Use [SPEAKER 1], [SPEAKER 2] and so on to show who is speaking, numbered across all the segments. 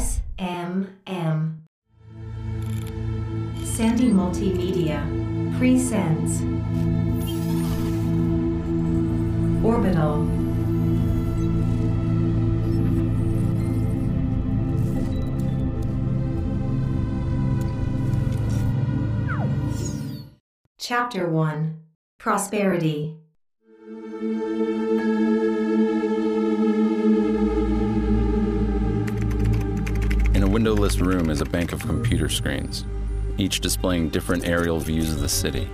[SPEAKER 1] SMM. Sandy Multimedia presents Orbital. Chapter 1 Prosperity.
[SPEAKER 2] Windowless room is a bank of computer screens, each displaying different aerial views of the city.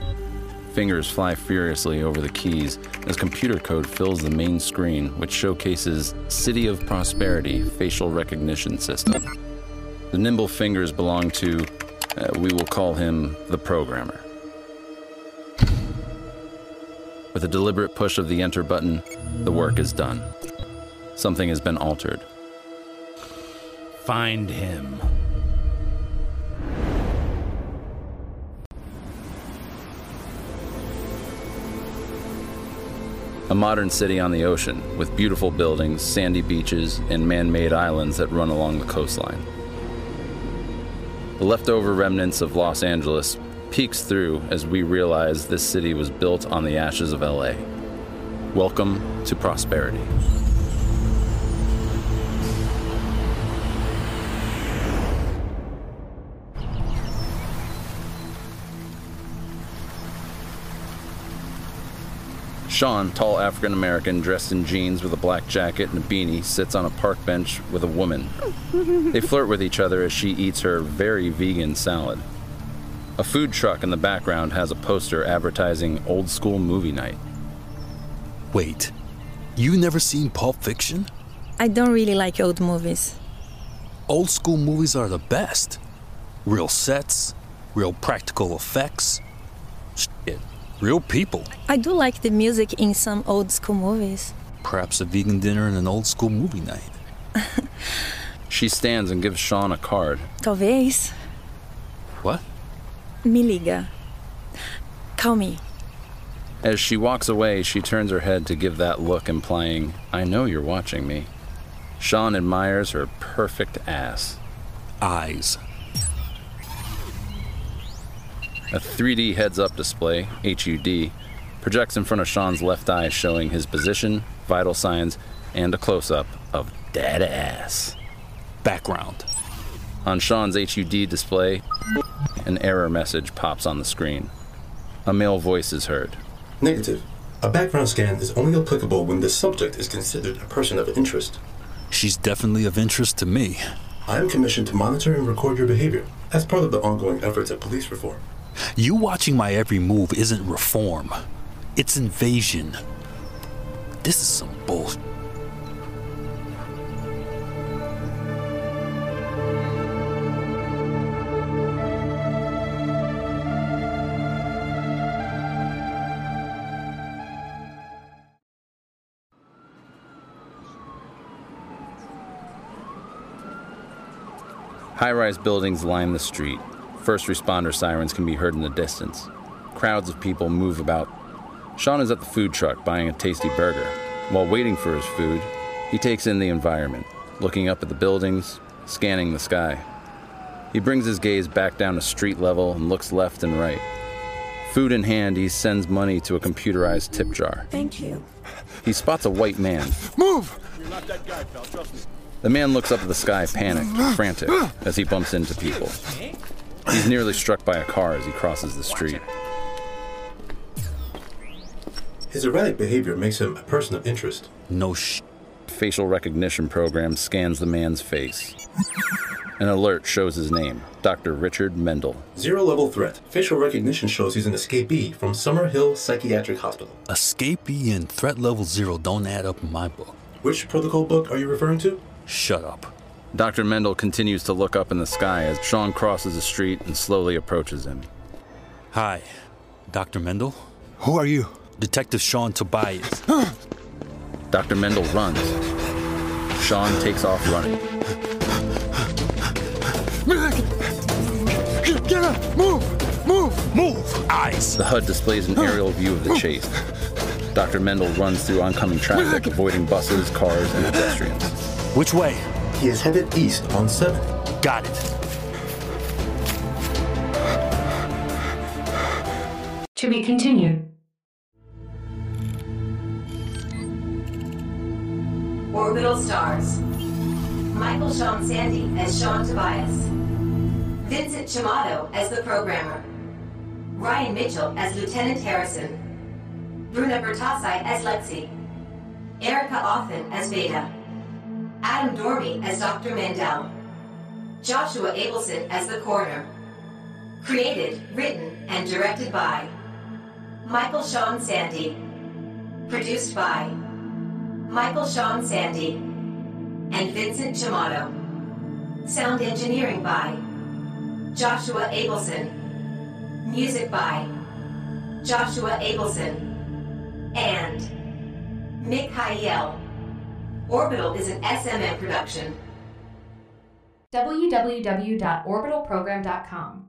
[SPEAKER 2] Fingers fly furiously over the keys as computer code fills the main screen, which showcases City of Prosperity facial recognition system. The nimble fingers belong to, uh, we will call him the programmer. With a deliberate push of the enter button, the work is done. Something has been altered.
[SPEAKER 3] Find him.
[SPEAKER 2] A modern city on the ocean with beautiful buildings, sandy beaches, and man made islands that run along the coastline. The leftover remnants of Los Angeles peeks through as we realize this city was built on the ashes of LA. Welcome to prosperity. Shaun, tall African American, dressed in jeans with a black jacket and a beanie, sits on a park bench with a woman. they flirt with each other as she eats her very vegan salad. A food truck in the background has a poster advertising old school movie night.
[SPEAKER 4] Wait, you never seen Pulp Fiction?
[SPEAKER 5] I don't really like old movies.
[SPEAKER 4] Old school movies are the best. Real sets, real practical effects. Shit, real people.
[SPEAKER 5] I do like the music in some old school movies.
[SPEAKER 4] Perhaps a vegan dinner and an old school movie night.
[SPEAKER 2] She stands and gives Shaun a card.
[SPEAKER 5] Talvez.
[SPEAKER 4] What?
[SPEAKER 5] Me liga. Call me.
[SPEAKER 2] As she walks away, she turns her head to give that look implying, I know you're watching me. Shaun admires her perfect ass.
[SPEAKER 4] Eyes.
[SPEAKER 2] A 3D heads up display, HUD, projects in front of Shaun's left eye, showing his position, vital signs, and a close up of dead ass.
[SPEAKER 4] Background.
[SPEAKER 2] On Shaun's HUD display, an error message pops on the screen. A male voice is heard.
[SPEAKER 6] Negative. A background scan is only applicable when the subject is considered a person of interest.
[SPEAKER 4] She's definitely of interest to me.
[SPEAKER 6] I am commissioned to monitor and record your behavior as part of the ongoing efforts at police reform.
[SPEAKER 4] You watching my every move isn't reform, it's invasion. This is some bullshit.
[SPEAKER 2] High rise buildings line the street. First responder sirens can be heard in the distance. Crowds of people move about. Shaun is at the food truck buying a tasty burger. While waiting for his food, he takes in the environment, looking up at the buildings, scanning the sky. He brings his gaze back down to street level and looks left and right. Food in hand, he sends money to a computerized tip jar.
[SPEAKER 5] Thank you.
[SPEAKER 2] He spots a white man.
[SPEAKER 4] Move!
[SPEAKER 2] The man looks up at the sky, panicked, frantic, as he bumps into people. He's nearly struck by a car as he crosses the street.
[SPEAKER 6] His erratic behavior makes him a person of interest.
[SPEAKER 4] No sh.
[SPEAKER 2] Facial recognition program scans the man's face. An alert shows his name Dr. Richard Mendel.
[SPEAKER 6] Zero level threat. Facial recognition shows he's an escapee from Summer Hill Psychiatric Hospital.
[SPEAKER 4] Escapee and threat level zero don't add up in my book.
[SPEAKER 6] Which protocol book are you referring to?
[SPEAKER 4] Shut up.
[SPEAKER 2] Dr. Mendel continues to look up in the sky as Shaun crosses the street and slowly approaches him.
[SPEAKER 4] Hi, Dr. Mendel?
[SPEAKER 7] Who are you?
[SPEAKER 4] Detective Shaun Tobias.
[SPEAKER 2] Dr. Mendel runs. Shaun takes off running.
[SPEAKER 7] Get up! Move! Move!
[SPEAKER 4] Move! Eyes!
[SPEAKER 2] The HUD displays an aerial view of the chase. Dr. Mendel runs through oncoming traffic, avoiding buses, cars, and pedestrians.
[SPEAKER 4] Which way?
[SPEAKER 6] He is headed east on 7.
[SPEAKER 4] Got it.
[SPEAKER 1] To be continued.
[SPEAKER 3] Orbital Stars. Michael Sean Sandy as Shaun Tobias. Vincent Chiamato as the programmer. Ryan Mitchell as Lieutenant Harrison. Bruna Bertassi as Lexi. Erica Othen as Veda. Adam Dormy as Dr. Mandel. Joshua Abelson as the coroner. Created, written, and directed by Michael Sean Sandy. Produced by Michael Sean Sandy and Vincent Chiamato. Sound engineering by Joshua Abelson. Music by Joshua Abelson and Mick Hayel. Orbital is an SMM production.
[SPEAKER 8] www.orbitalprogram.com.